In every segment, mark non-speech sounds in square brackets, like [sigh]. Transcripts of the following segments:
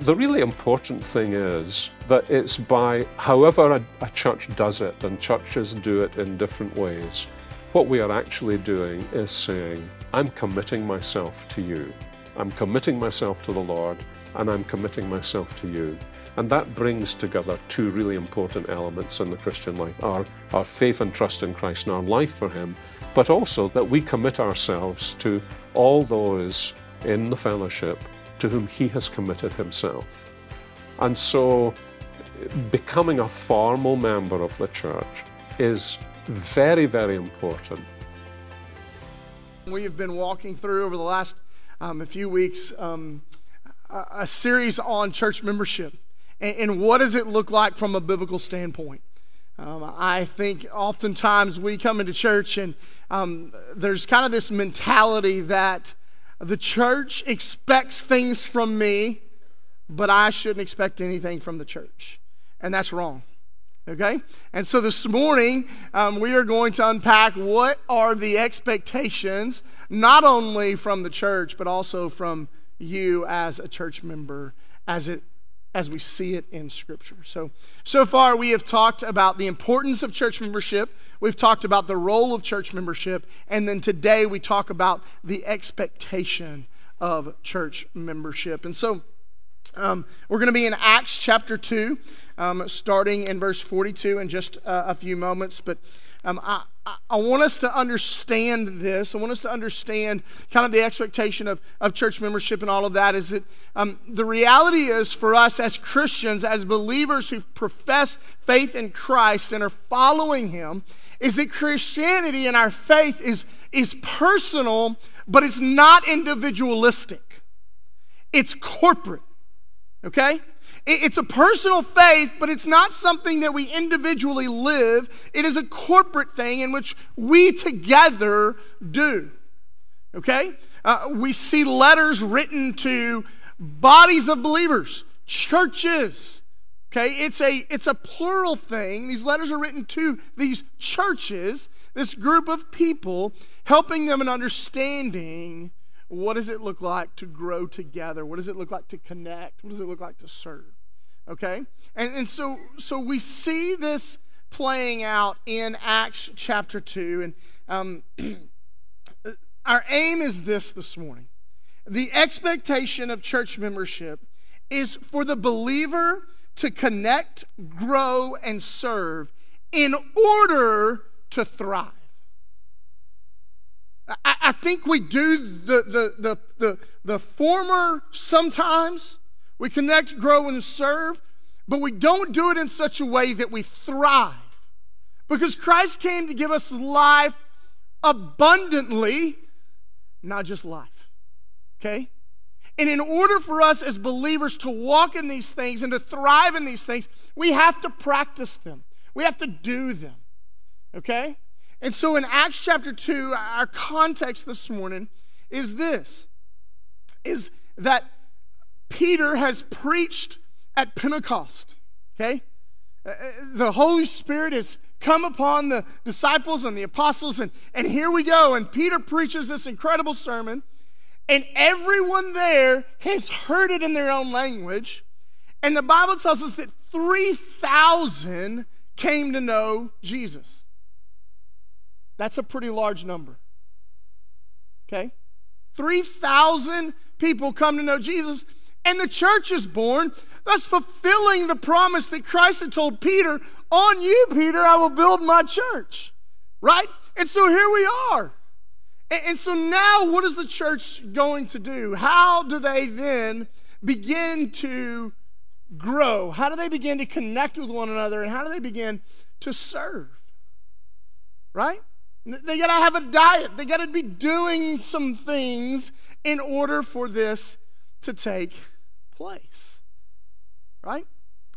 the really important thing is that it's by however a, a, church does it, and churches do it in different ways, what we are actually doing is saying, I'm committing myself to you. I'm committing myself to the Lord, and I'm committing myself to you. And that brings together two really important elements in the Christian life our, our faith and trust in Christ and our life for Him, but also that we commit ourselves to all those in the fellowship to whom He has committed Himself. And so, becoming a formal member of the church is very, very important. We have been walking through over the last um, a few weeks um, a, a series on church membership and, and what does it look like from a biblical standpoint. Um, I think oftentimes we come into church and um, there's kind of this mentality that the church expects things from me, but I shouldn't expect anything from the church. And that's wrong. Okay? And so this morning, um, we are going to unpack what are the expectations, not only from the church, but also from you as a church member, as it as we see it in Scripture. So, so far we have talked about the importance of church membership. We've talked about the role of church membership. And then today we talk about the expectation of church membership. And so um, we're going to be in Acts chapter 2, um, starting in verse 42 in just uh, a few moments. But um, I, I want us to understand this. I want us to understand kind of the expectation of, of church membership and all of that is that um, the reality is for us as Christians, as believers who profess faith in Christ and are following Him, is that Christianity and our faith is, is personal, but it's not individualistic, it's corporate. Okay? It's a personal faith, but it's not something that we individually live. It is a corporate thing in which we together do. Okay? Uh, we see letters written to bodies of believers, churches. Okay? It's a, it's a plural thing. These letters are written to these churches, this group of people, helping them in understanding what does it look like to grow together? What does it look like to connect? What does it look like to serve? Okay? And, and so, so we see this playing out in Acts chapter 2. And um, [clears throat] our aim is this this morning the expectation of church membership is for the believer to connect, grow, and serve in order to thrive. I, I think we do the, the, the, the, the former sometimes. We connect, grow, and serve, but we don't do it in such a way that we thrive. Because Christ came to give us life abundantly, not just life. Okay? And in order for us as believers to walk in these things and to thrive in these things, we have to practice them. We have to do them. Okay? And so in Acts chapter 2, our context this morning is this is that Peter has preached at Pentecost. Okay? Uh, uh, the Holy Spirit has come upon the disciples and the apostles, and, and here we go. And Peter preaches this incredible sermon, and everyone there has heard it in their own language. And the Bible tells us that 3,000 came to know Jesus. That's a pretty large number. Okay? 3,000 people come to know Jesus, and the church is born, thus fulfilling the promise that Christ had told Peter On you, Peter, I will build my church. Right? And so here we are. And, and so now, what is the church going to do? How do they then begin to grow? How do they begin to connect with one another? And how do they begin to serve? Right? They got to have a diet. They got to be doing some things in order for this to take place. Right?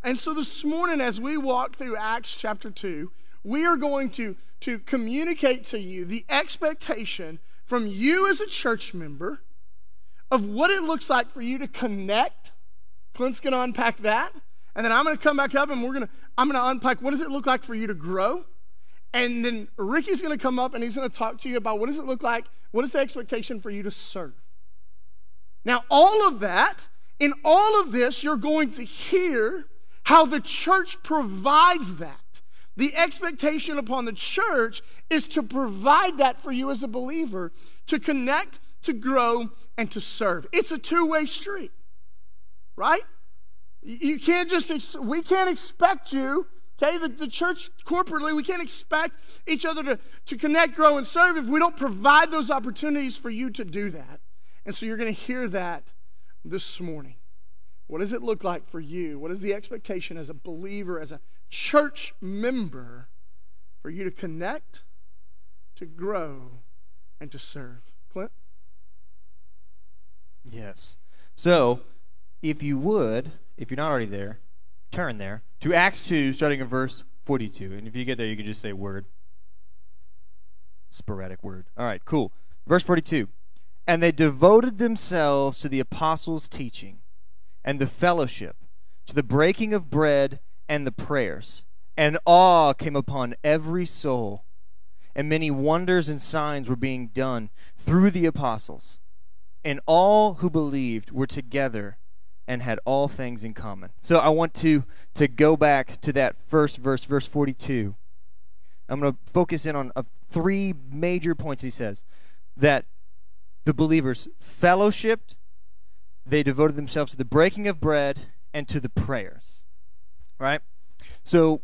And so this morning, as we walk through Acts chapter 2, we are going to, to communicate to you the expectation from you as a church member of what it looks like for you to connect. Clint's going to unpack that. And then I'm going to come back up and we're going to, I'm going to unpack what does it look like for you to grow? And then Ricky's going to come up and he's going to talk to you about what does it look like? What is the expectation for you to serve? Now, all of that in all of this, you're going to hear how the church provides that. The expectation upon the church is to provide that for you as a believer to connect, to grow, and to serve. It's a two way street, right? You can't just, we can't expect you, okay, the, the church corporately, we can't expect each other to, to connect, grow, and serve if we don't provide those opportunities for you to do that. And so you're going to hear that this morning. What does it look like for you? What is the expectation as a believer, as a church member, for you to connect, to grow, and to serve? Clint? Yes. So, if you would, if you're not already there, turn there to Acts 2, starting in verse 42. And if you get there, you can just say word. Sporadic word. All right, cool. Verse 42. And they devoted themselves to the apostles' teaching and the fellowship, to the breaking of bread and the prayers. And awe came upon every soul, and many wonders and signs were being done through the apostles. And all who believed were together and had all things in common. So I want to to go back to that first verse, verse 42. I'm going to focus in on uh, three major points he says that the believers fellowshipped, they devoted themselves to the breaking of bread and to the prayers. Right? So,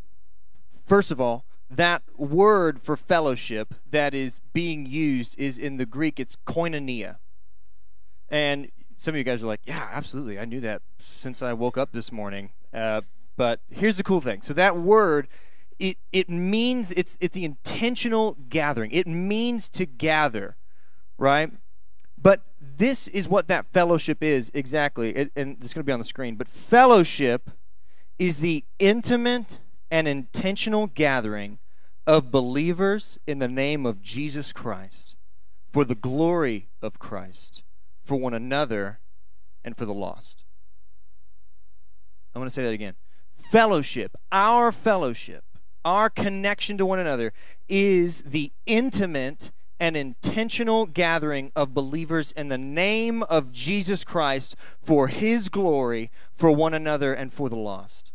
first of all, that word for fellowship that is being used is in the Greek, it's koinonia. And some of you guys are like, yeah, absolutely. I knew that since I woke up this morning. Uh, but here's the cool thing. So that word, it, it means it's, it's the intentional gathering. It means to gather, right? But this is what that fellowship is exactly. It, and it's going to be on the screen. But fellowship is the intimate and intentional gathering of believers in the name of Jesus Christ for the glory of Christ, for one another, and for the lost. I'm going to say that again. Fellowship, our fellowship, our connection to one another is the intimate an intentional gathering of believers in the name of Jesus Christ for his glory, for one another, and for the lost.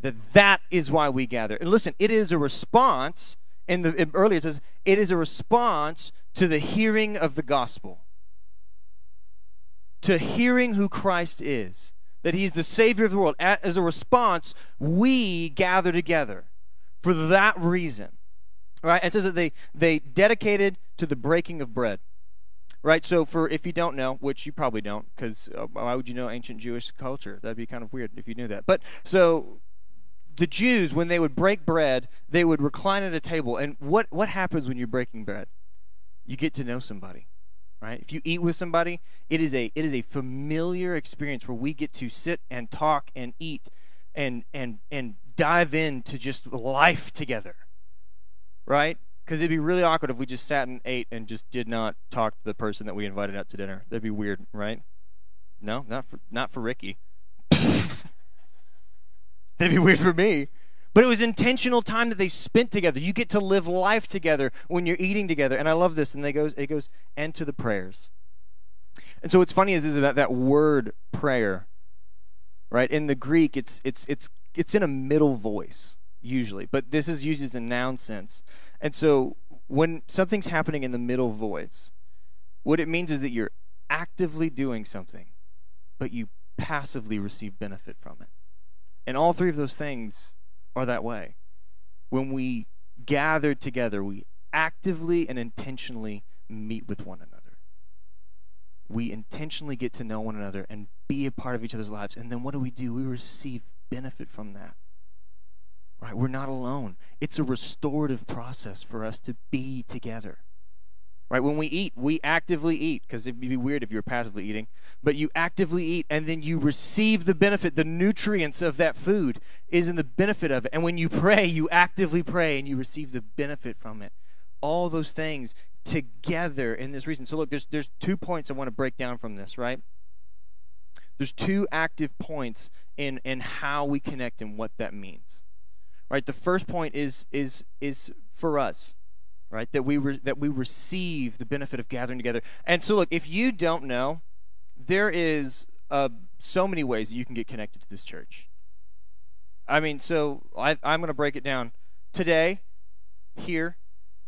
That that is why we gather. And listen, it is a response, in the earlier it says, it is a response to the hearing of the gospel. To hearing who Christ is, that he's the Savior of the world. As a response, we gather together for that reason right? It says that they they dedicated to the breaking of bread. Right, so for if you don't know, which you probably don't, because uh, why would you know ancient Jewish culture? That'd be kind of weird if you knew that. But so the Jews, when they would break bread, they would recline at a table. And what what happens when you're breaking bread? You get to know somebody, right? If you eat with somebody, it is a it is a familiar experience where we get to sit and talk and eat and and and dive into just life together right? Because it'd be really awkward if we just sat and ate and just did not talk to the person that we invited out to dinner. That'd be weird, right? No, not for not for Ricky. [laughs] That'd be weird for me. But it was intentional time that they spent together. You get to live life together when you're eating together. And I love this. And they goes, it goes, and to the prayers. And so what's funny is, is that that word prayer, right? In the Greek, it's it's it's it's in a middle voice usually, but this is used as a noun sense. And so when something's happening in the middle voice, what it means is that you're actively doing something, but you passively receive benefit from it. And all three of those things are that way. When we gather together, we actively and intentionally meet with one another. We intentionally get to know one another and be a part of each other's lives. And then what do we do? We receive benefit from that. Right? We're not alone. It's a restorative process for us to be together. Right? When we eat, we actively eat because it'd be weird if you were passively eating, but you actively eat and then you receive the benefit. The nutrients of that food is in the benefit of it. And when you pray, you actively pray and you receive the benefit from it. All those things together in this reason. So look, there's there's two points I want to break down from this, right? There's two active points in in how we connect and what that means. Right? The first point is is is for us, right? That we re- that we receive the benefit of gathering together. And so look, if you don't know, there is uh, so many ways you can get connected to this church. I mean, so I, I'm going to break it down today, here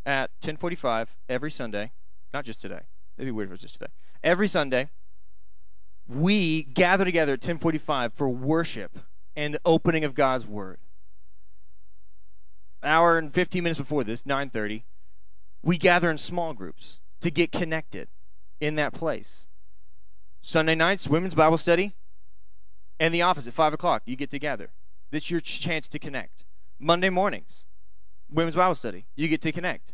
at 10:45 every Sunday. Not just today. It'd be weird if it was just today. Every Sunday, we gather together at 10:45 for worship and the opening of God's Word. Hour and 15 minutes before this, 9:30, we gather in small groups to get connected in that place. Sunday nights, women's Bible study, and the office at 5 o'clock, you get together. This is your chance to connect. Monday mornings, women's Bible study, you get to connect.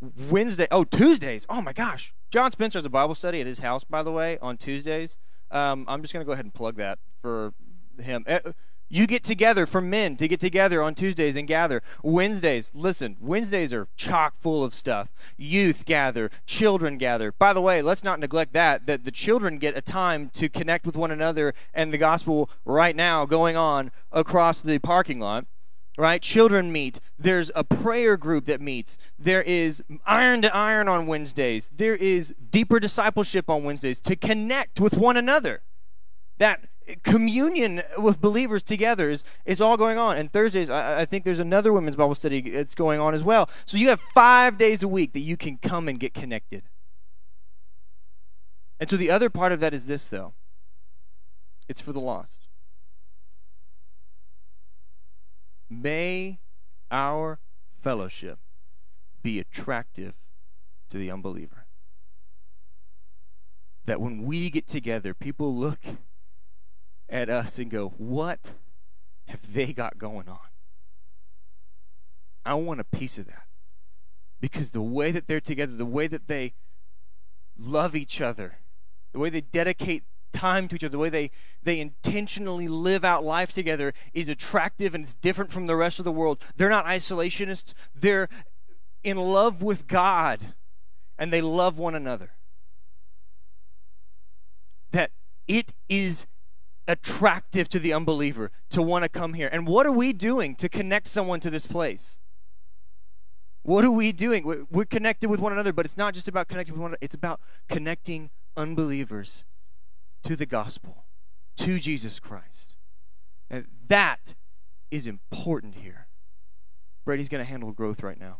Wednesday, oh, Tuesdays, oh my gosh. John Spencer has a Bible study at his house, by the way, on Tuesdays. Um, I'm just going to go ahead and plug that for him. You get together for men to get together on Tuesdays and gather. Wednesdays, listen, Wednesdays are chock full of stuff. Youth gather, children gather. By the way, let's not neglect that, that the children get a time to connect with one another and the gospel right now going on across the parking lot right? Children meet. There's a prayer group that meets. There is iron to iron on Wednesdays. There is deeper discipleship on Wednesdays to connect with one another. That communion with believers together is, is all going on. And Thursdays, I, I think there's another women's Bible study that's going on as well. So you have five days a week that you can come and get connected. And so the other part of that is this, though it's for the lost. May our fellowship be attractive to the unbeliever. That when we get together, people look at us and go, What have they got going on? I want a piece of that. Because the way that they're together, the way that they love each other, the way they dedicate time to each other, the way they, they intentionally live out life together is attractive and it's different from the rest of the world. They're not isolationists, they're in love with God and they love one another. That it is attractive to the unbeliever to want to come here. And what are we doing to connect someone to this place? What are we doing? We're connected with one another, but it's not just about connecting with one another, it's about connecting unbelievers to the gospel, to Jesus Christ. And that is important here. Brady's going to handle growth right now.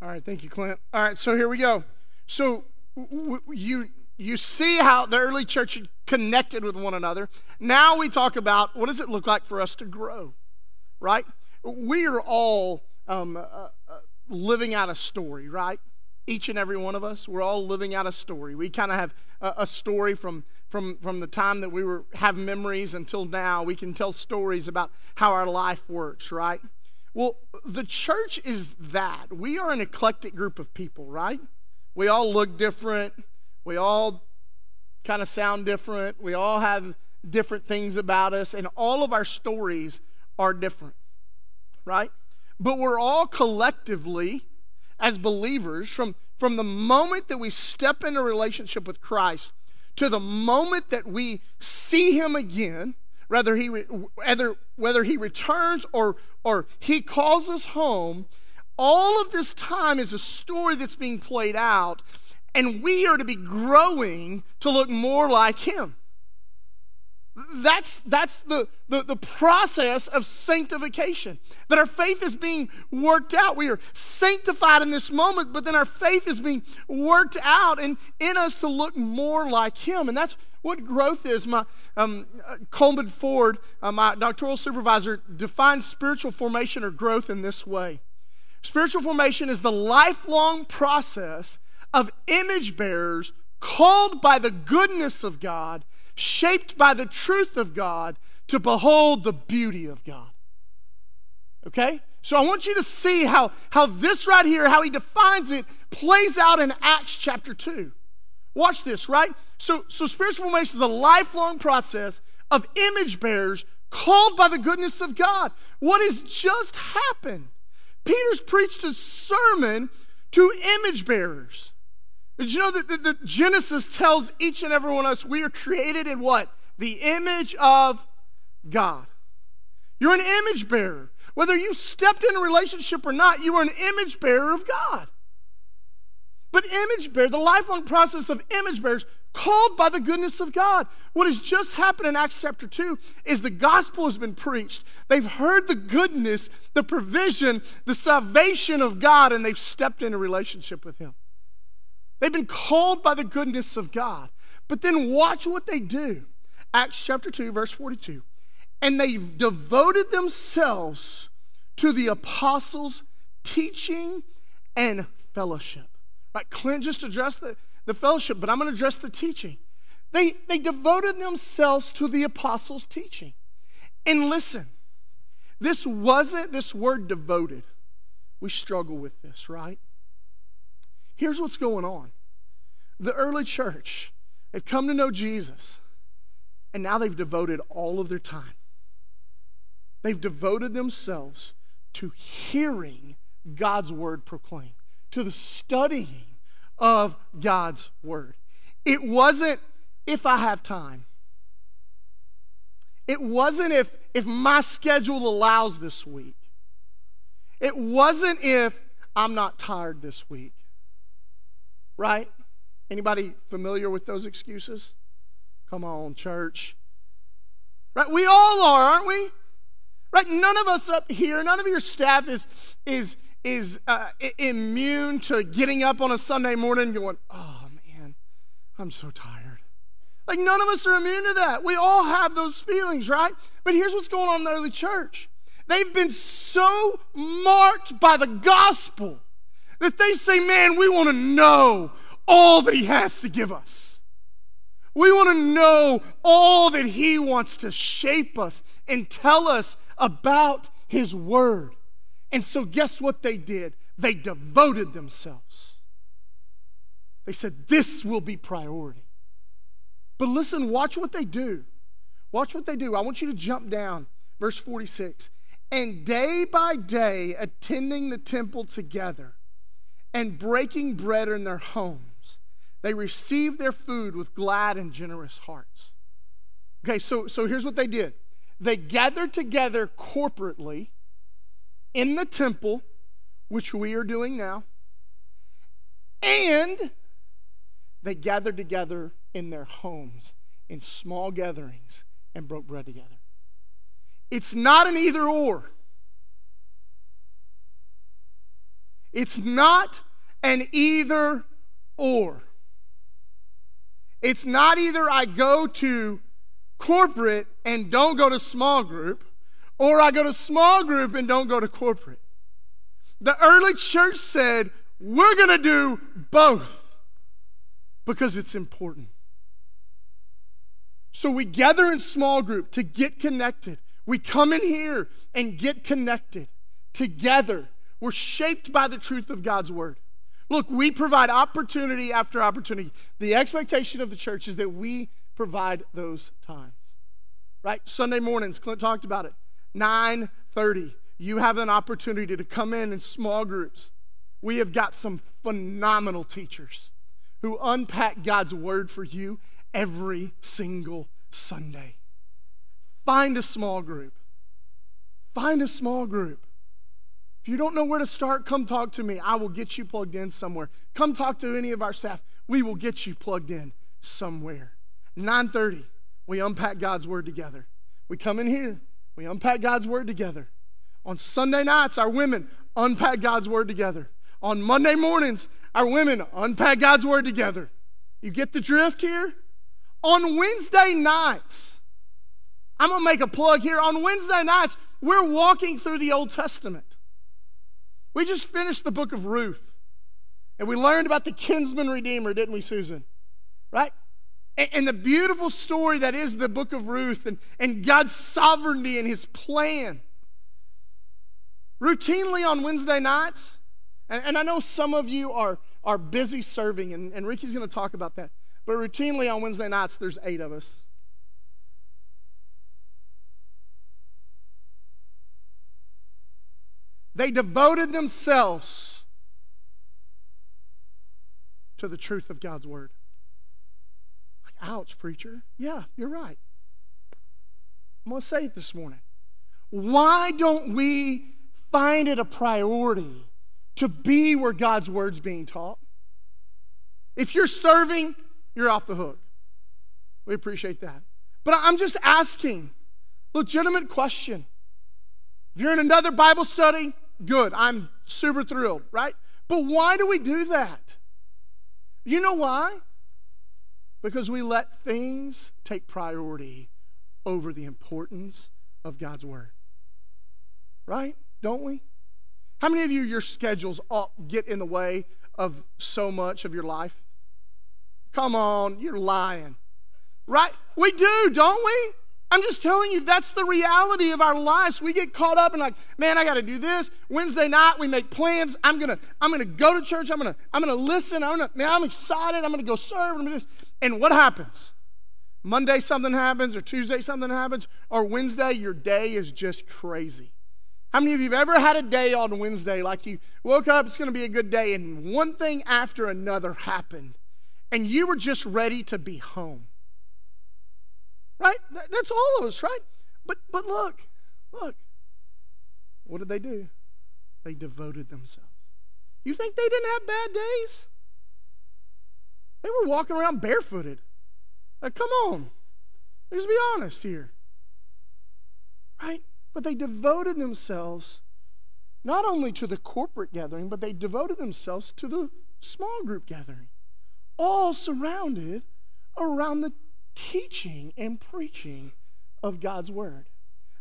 All right, thank you, Clint. All right, so here we go. So you you see how the early church connected with one another. Now we talk about what does it look like for us to grow, right? We are all um, uh, uh, living out a story, right? Each and every one of us, we're all living out a story. We kind of have a, a, story from from from the time that we were have memories until now. We can tell stories about how our life works, right? Well, the church is that. We are an eclectic group of people, right? We all look different. We all kind of sound different. We all have different things about us, and all of our stories are different, right? But we're all collectively, as believers, from, from the moment that we step into relationship with Christ to the moment that we see Him again, whether He, whether, whether he returns or, or He calls us home, all of this time is a story that's being played out, and we are to be growing to look more like Him. That's, that's the, the, the process of sanctification. That our faith is being worked out. We are sanctified in this moment, but then our faith is being worked out and in us to look more like Him. And that's what growth is. My um, Coleman Ford, uh, my doctoral supervisor, defines spiritual formation or growth in this way. Spiritual formation is the lifelong process of image bearers called by the goodness of God, shaped by the truth of God to behold the beauty of God. Okay? So I want you to see how, how this right here, how he defines it, plays out in Acts chapter 2. Watch this, right? So, so spiritual formation is a lifelong process of image bearers called by the goodness of God. What has just happened? Peter's preached a sermon to image bearers. Did you know that, that, that Genesis tells each and every one of us we are created in what? The image of God. You're an image bearer. Whether you stepped in a relationship or not, you are an image bearer of God. But image bear, the lifelong process of image bearers, called by the goodness of God. What has just happened in Acts chapter 2 is the gospel has been preached. They've heard the goodness, the provision, the salvation of God, and they've stepped into relationship with Him. They've been called by the goodness of God. But then watch what they do. Acts chapter 2, verse 42. And they devoted themselves to the apostles' teaching and fellowship. Right? Clint just addressed the, the fellowship, but I'm going to address the teaching. They, they devoted themselves to the apostles' teaching. And listen, this wasn't this word devoted. We struggle with this, right? Here's what's going on the early church, they've come to know Jesus, and now they've devoted all of their time. They've devoted themselves to hearing God's word proclaimed to the studying of God's Word. It wasn't if I have time. It wasn't if, if my schedule allows this week. It wasn't if I'm not tired this week. Right? Anybody familiar with those excuses? Come on, church. Right? We all are, aren't we? Right? None of us up here, none of your staff is is is uh, immune to getting up on a Sunday morning going, oh man, I'm so tired. Like none of us are immune to that. We all have those feelings, right? But here's what's going on in the early church they've been so marked by the gospel that they say, man, we want to know all that he has to give us. We want to know all that he wants to shape us and tell us about his word. And so, guess what they did? They devoted themselves. They said, This will be priority. But listen, watch what they do. Watch what they do. I want you to jump down, verse 46. And day by day, attending the temple together and breaking bread in their homes, they received their food with glad and generous hearts. Okay, so, so here's what they did they gathered together corporately in the temple, which we are doing now, and they gathered together in their homes in small gatherings and broke bread together. It's not an either or. It's not an either or. It's not either I go to corporate and don't go to small group, or I go to small group and don't go to corporate. The early church said, we're going to do both because it's important. So we gather in small group to get connected. We come in here and get connected together. We're shaped by the truth of God's word. Look, we provide opportunity after opportunity. The expectation of the church is that we provide those times. Right? Sunday mornings, Clint talked about it. 9:30, you have an opportunity to come in in small groups. We have got some phenomenal teachers who unpack God's word for you every single Sunday. Find a small group. Find a small group. If you don't know where to start, come talk to me. I will get you plugged in somewhere. Come talk to any of our staff. We will get you plugged in somewhere. 9:30, we unpack God's word together. We come in here. We unpack God's word together. On Sunday nights, our women unpack God's word together. On Monday mornings, our women unpack God's word together. You get the drift here? On Wednesday nights, I'm going to make a plug here. On Wednesday nights, we're walking through the Old Testament. We just finished the book of Ruth, and we learned about the kinsman redeemer, didn't we, Susan? Right? And the beautiful story that is the book of Ruth and, and God's sovereignty and his plan. Routinely on Wednesday nights, and, and I know some of you are, are busy serving, and, and Ricky's going to talk about that, but routinely on Wednesday nights, there's eight of us. They devoted themselves to the truth of God's word. Ouch, preacher. Yeah, you're right. I'm going to say it this morning. Why don't we find it a priority to be where God's word's being taught? If you're serving, you're off the hook. We appreciate that. But I'm just asking, legitimate question. If you're in another Bible study, good. I'm super thrilled, right? But why do we do that? You know why? Because we let things take priority over the importance of God's Word. Right? Don't we? How many of you, your schedules get in the way of so much of your life? Come on, you're lying. Right? We do, don't we? I'm just telling you, that's the reality of our lives. We get caught up in like, man, I got to do this. Wednesday night, we make plans. I'm gonna, I'm gonna go to church. I'm gonna, I'm gonna listen. I'm gonna, man, I'm excited. I'm gonna go serve. I'm gonna this. And what happens? Monday something happens, or Tuesday something happens, or Wednesday your day is just crazy. How many of you have ever had a day on Wednesday like you woke up, it's going to be a good day, and one thing after another happened, and you were just ready to be home? Right? That's all of us, right? But but look, look. What did they do? They devoted themselves. You think they didn't have bad days? They were walking around barefooted. Like, come on. Let's be honest here. Right? But they devoted themselves not only to the corporate gathering, but they devoted themselves to the small group gathering, all surrounded around the teaching and preaching of God's word.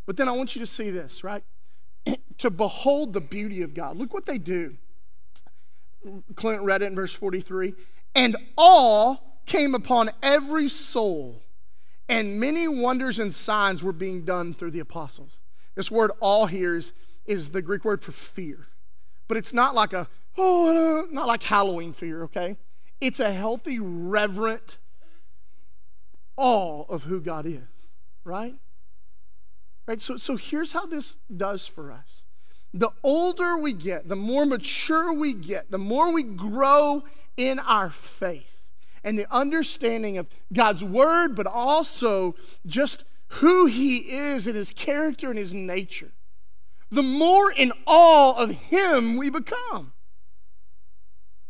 But then I want you to see this, right? [clears throat] to behold the beauty of God. Look what they do. Clint read it in verse 43. And awe came upon every soul, and many wonders and signs were being done through the apostles. This word all here is, is the Greek word for fear. But it's not like a, oh, not like Halloween fear, okay? It's a healthy, reverent awe of who God is, right? Right? So, so here's how this does for us. The older we get, the more mature we get, the more we grow in our faith and the understanding of God's word, but also just who He is and His character and His nature, the more in awe of Him we become.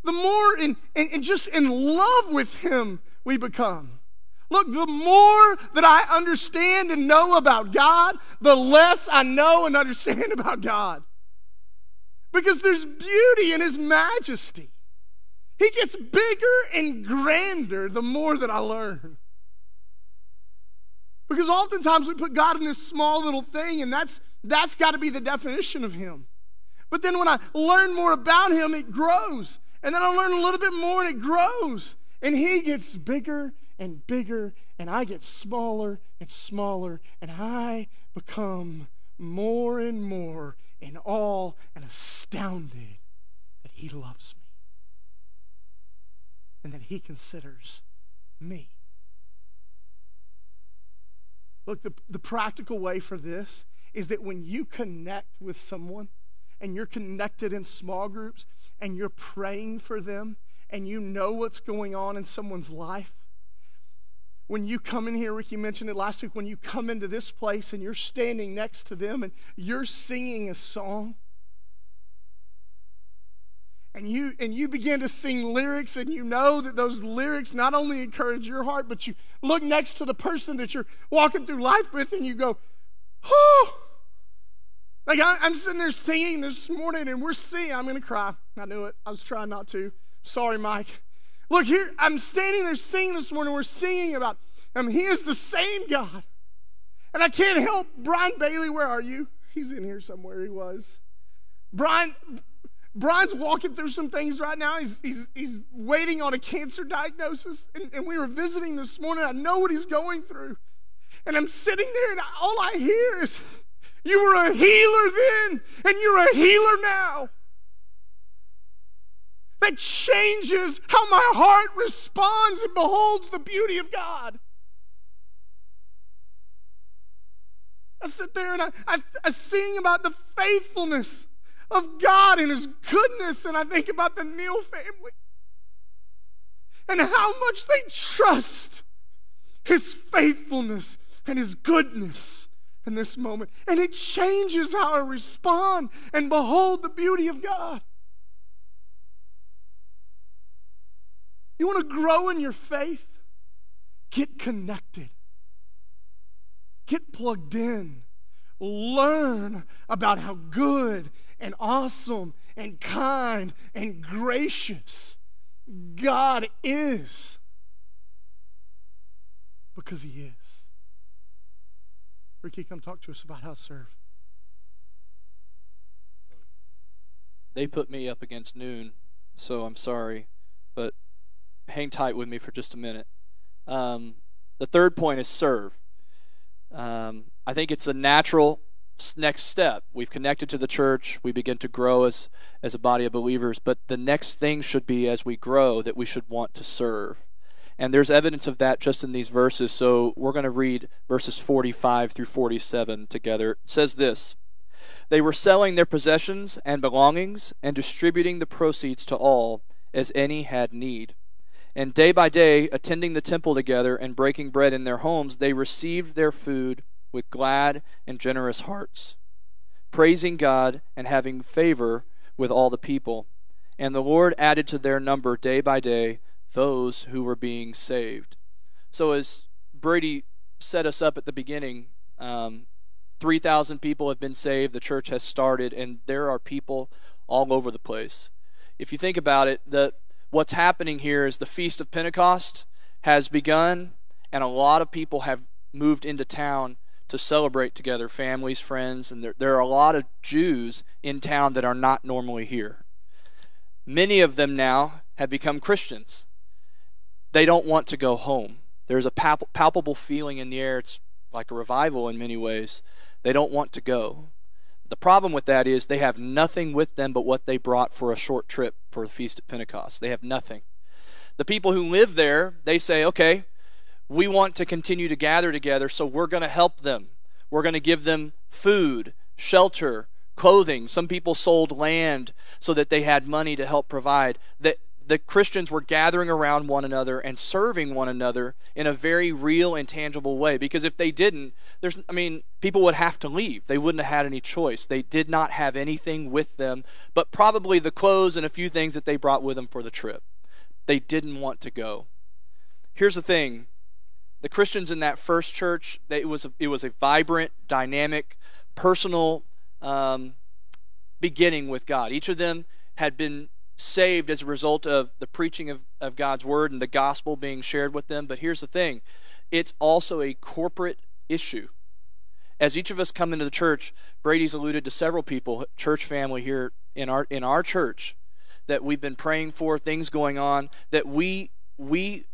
The more in, in, in just in love with Him we become. Look, the more that I understand and know about God, the less I know and understand [laughs] about God. Because there's beauty in His majesty. He gets bigger and grander the more that I learn. Because oftentimes we put God in this small little thing, and that's, that's got to be the definition of Him. But then when I learn more about Him, it grows. And then I learn a little bit more, and it grows. And He gets bigger and bigger, and I get smaller and smaller, and I become more and more in awe and astounded that He loves me and that He considers me. Look, the, the practical way for this is that when you connect with someone and you're connected in small groups and you're praying for them and you know what's going on in someone's life, when you come in here, Ricky mentioned it last week, when you come into this place and you're standing next to them and you're singing a song, and you and you begin to sing lyrics and you know that those lyrics not only encourage your heart but you look next to the person that you're walking through life with and you go oh like I, am sitting there singing this morning and we're singing i'm gonna cry i knew it i was trying not to sorry mike Look here, I'm standing there singing this morning. We're singing about him. He is the same God. And I can't help Brian Bailey, where are you? He's in here somewhere. He was. Brian, Brian's walking through some things right now. He's, he's, he's waiting on a cancer diagnosis. And, and we were visiting this morning. I know what he's going through. And I'm sitting there, and all I hear is, You were a healer then, and you're a healer now that changes how my heart responds and beholds the beauty of God. I sit there and I, I, I, sing about the faithfulness of God and His goodness, and I think about the Neal family and how much they trust His faithfulness and His goodness in this moment. And it changes how I respond and behold the beauty of God. You want to grow in your faith? Get connected, get plugged in, learn about how good and awesome and kind and gracious God is. Because He is. Ricky, come talk to us about how to serve. They put me up against noon, so I'm sorry, but hang tight with me for just a minute. Um, the third point is serve. Um, I think it's a natural next step. We've connected to the church. We begin to grow as as a body of believers. But the next thing should be, as we grow, that we should want to serve. And there's evidence of that just in these verses. So we're going to read verses 45 through 47 together. It says this They were selling their possessions and belongings and distributing the proceeds to all as any had need. And day by day, attending the temple together and breaking bread in their homes, they received their food with glad and generous hearts, praising God and having favor with all the people. And the Lord added to their number day by day those who were being saved. So, as Brady set us up at the beginning, um, 3,000 people have been saved, the church has started, and there are people all over the place. If you think about it, the, what's happening here is the Feast of Pentecost has begun, and a lot of people have moved into town to celebrate together, families, friends, and there, there are a lot of Jews in town that are not normally here. Many of them now have become Christians. They don't want to go home. There's a palpable feeling in the air. It's like a revival in many ways. They don't want to go. The problem with that is they have nothing with them but what they brought for a short trip for the Feast of Pentecost. They have nothing. The people who live there, they say, okay, we want to continue to gather together, so we're going to help them. We're going to give them food, shelter, clothing. Some people sold land so that they had money to help provide. That the Christians were gathering around one another and serving one another in a very real and tangible way. Because if they didn't, there's I mean, people would have to leave. They wouldn't have had any choice. They did not have anything with them, but probably the clothes and a few things that they brought with them for the trip. They didn't want to go. Here's the thing the Christians in that first church, they, it was a, it was a vibrant, dynamic, personal um, beginning with God. Each of them had been saved as a result of the preaching of, of God's word and the gospel being shared with them. But here's the thing it's also a corporate issue. As each of us come into the church, Brady's alluded to several people, church family here in our in our church, that we've been praying for, things going on, that we we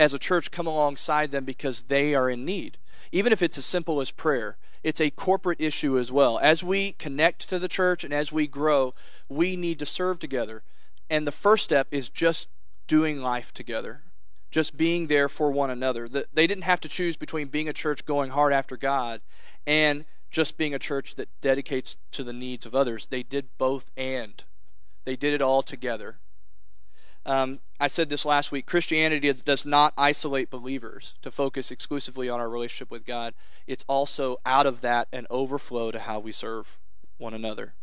as a church come alongside them because they are in need. Even if it's as simple as prayer, it's a corporate issue as well. As we connect to the church and as we grow, we need to serve together. And the first step is just doing life together, just being there for one another. They didn't have to choose between being a church going hard after God and just being a church that dedicates to the needs of others. They did both and. They did it all together. Um, I said this last week Christianity does not isolate believers to focus exclusively on our relationship with God. It's also out of that an overflow to how we serve one another.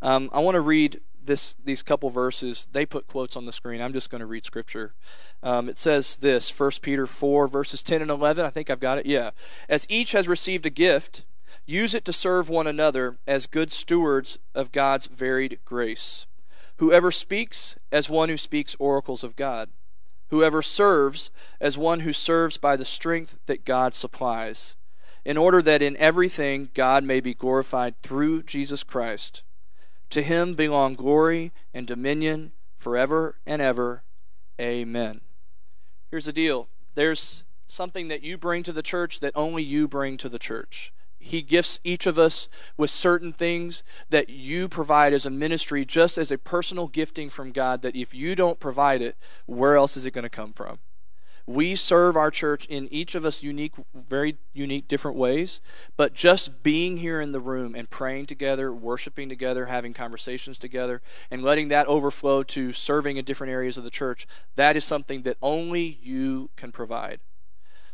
Um, I want to read this these couple verses. They put quotes on the screen. I'm just going to read scripture. Um, it says this 1 Peter 4, verses 10 and 11. I think I've got it. Yeah. As each has received a gift, use it to serve one another as good stewards of God's varied grace. Whoever speaks, as one who speaks oracles of God. Whoever serves, as one who serves by the strength that God supplies, in order that in everything God may be glorified through Jesus Christ. To him belong glory and dominion forever and ever. Amen. Here's the deal there's something that you bring to the church that only you bring to the church. He gifts each of us with certain things that you provide as a ministry, just as a personal gifting from God, that if you don't provide it, where else is it going to come from? We serve our church in each of us unique, very unique, different ways. But just being here in the room and praying together, worshiping together, having conversations together, and letting that overflow to serving in different areas of the church, that is something that only you can provide.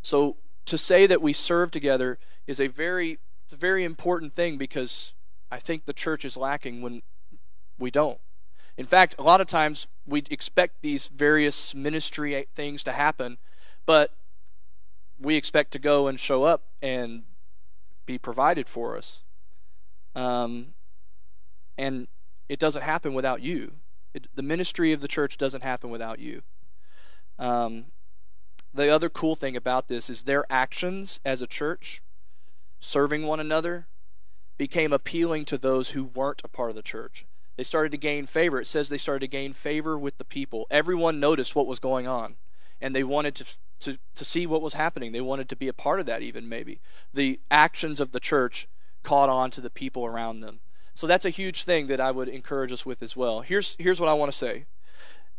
So to say that we serve together is a very it's a very important thing because I think the church is lacking when we don't. In fact, a lot of times we expect these various ministry things to happen, but we expect to go and show up and be provided for us. Um, and it doesn't happen without you. It, the ministry of the church doesn't happen without you. Um, the other cool thing about this is their actions as a church, serving one another, became appealing to those who weren't a part of the church. They started to gain favor. It says they started to gain favor with the people. Everyone noticed what was going on, and they wanted to, to, to see what was happening. They wanted to be a part of that, even maybe. The actions of the church caught on to the people around them. So that's a huge thing that I would encourage us with as well. Here's, here's what I want to say.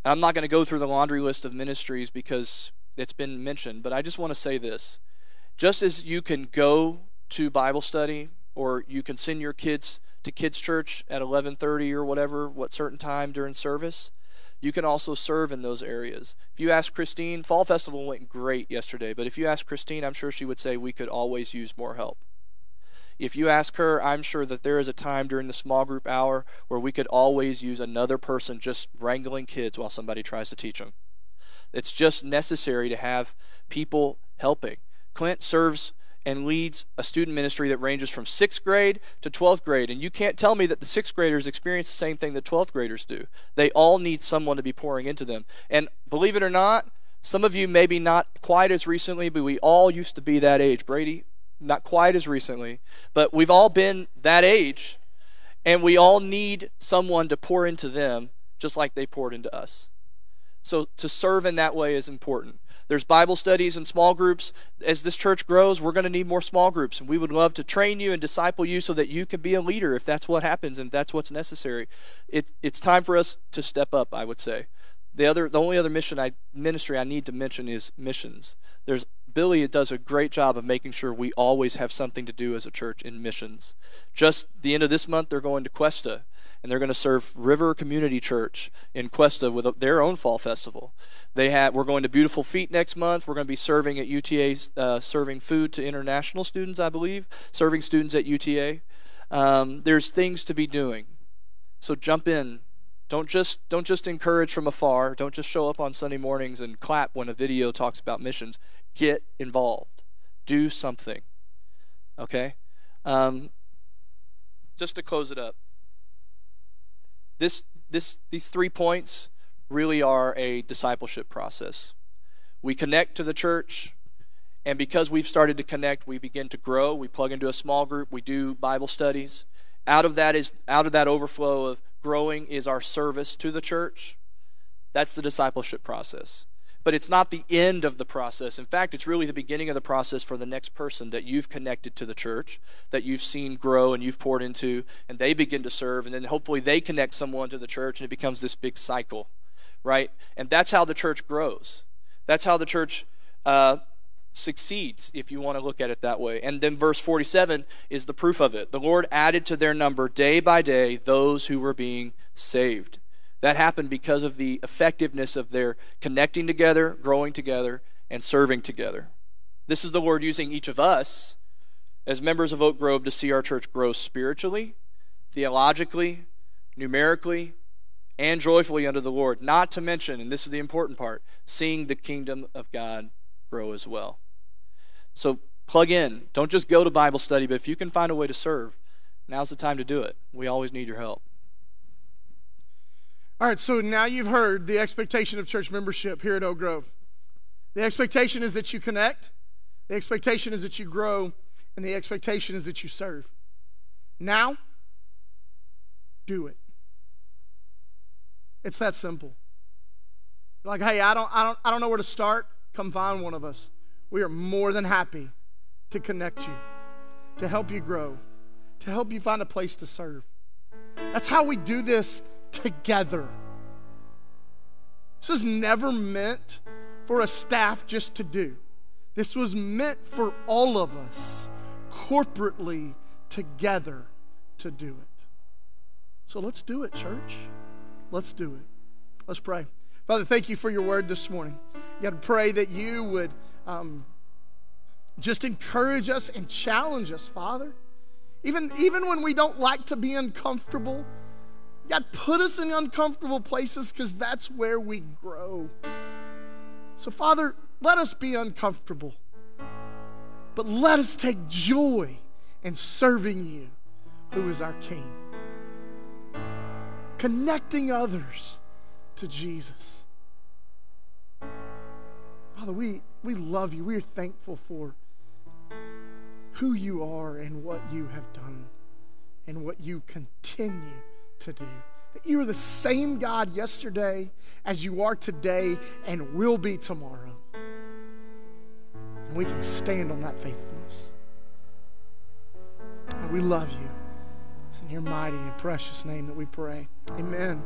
I'm not going to go through the laundry list of ministries because it's been mentioned, but I just want to say this. Just as you can go to Bible study or you can send your kids to kids church at 11:30 or whatever what certain time during service you can also serve in those areas if you ask christine fall festival went great yesterday but if you ask christine i'm sure she would say we could always use more help if you ask her, I'm sure that there is a time during the small group hour where we could always use another person just wrangling kids while somebody tries to teach them. It's just necessary to have people helping. Clint serves and leads a student ministry that ranges from sixth grade to 12th grade. And you can't tell me that the sixth graders experience the same thing that 12th graders do. They all need someone to be pouring into them. And believe it or not, some of you maybe not quite as recently, but we all used to be that age. Brady, not quite as recently, but we've all been that age, and we all need someone to pour into them just like they poured into us. So to serve in that way is important. There's Bible studies and small groups. As this church grows, we're going to need more small groups, and we would love to train you and disciple you so that you can be a leader if that's what happens and that's what's necessary. It, it's time for us to step up, I would say. The other, the only other mission I ministry I need to mention is missions. There's Billy does a great job of making sure we always have something to do as a church in missions. Just the end of this month, they're going to Cuesta, and they're going to serve River Community Church in Cuesta with their own fall festival. They have we're going to Beautiful Feet next month. We're going to be serving at UTA, uh, serving food to international students, I believe, serving students at UTA. Um, there's things to be doing, so jump in, don't just don't just encourage from afar. Don't just show up on Sunday mornings and clap when a video talks about missions. Get involved. Do something. Okay? Um, just to close it up. This this these three points really are a discipleship process. We connect to the church, and because we've started to connect, we begin to grow. We plug into a small group, we do Bible studies. Out of that is out of that overflow of growing is our service to the church. That's the discipleship process. But it's not the end of the process. In fact, it's really the beginning of the process for the next person that you've connected to the church, that you've seen grow and you've poured into, and they begin to serve, and then hopefully they connect someone to the church, and it becomes this big cycle, right? And that's how the church grows. That's how the church uh, succeeds, if you want to look at it that way. And then verse 47 is the proof of it. The Lord added to their number day by day those who were being saved. That happened because of the effectiveness of their connecting together, growing together, and serving together. This is the Lord using each of us as members of Oak Grove to see our church grow spiritually, theologically, numerically, and joyfully under the Lord. Not to mention, and this is the important part, seeing the kingdom of God grow as well. So plug in. Don't just go to Bible study, but if you can find a way to serve, now's the time to do it. We always need your help. All right, so now you've heard the expectation of church membership here at Oak Grove. The expectation is that you connect, the expectation is that you grow, and the expectation is that you serve. Now, do it. It's that simple. Like, hey, I don't, I don't, I don't know where to start. Come find one of us. We are more than happy to connect you, to help you grow, to help you find a place to serve. That's how we do this together. This is never meant for a staff just to do. This was meant for all of us corporately together to do it. So let's do it, church. Let's do it. Let's pray. Father, thank you for your word this morning. God, pray that you would um, just encourage us and challenge us, Father. Even, even when we don't like to be uncomfortable, God, put us in uncomfortable places because that's where we grow. So, Father, let us be uncomfortable, but let us take joy in serving you, who is our King. Connecting others to Jesus. Father, we, we love you. We are thankful for who you are and what you have done and what you continue to do. That you are the same God yesterday as you are today and will be tomorrow. And we can stand on that faithfulness. And we love you. It's in your mighty and precious name that we pray. Amen.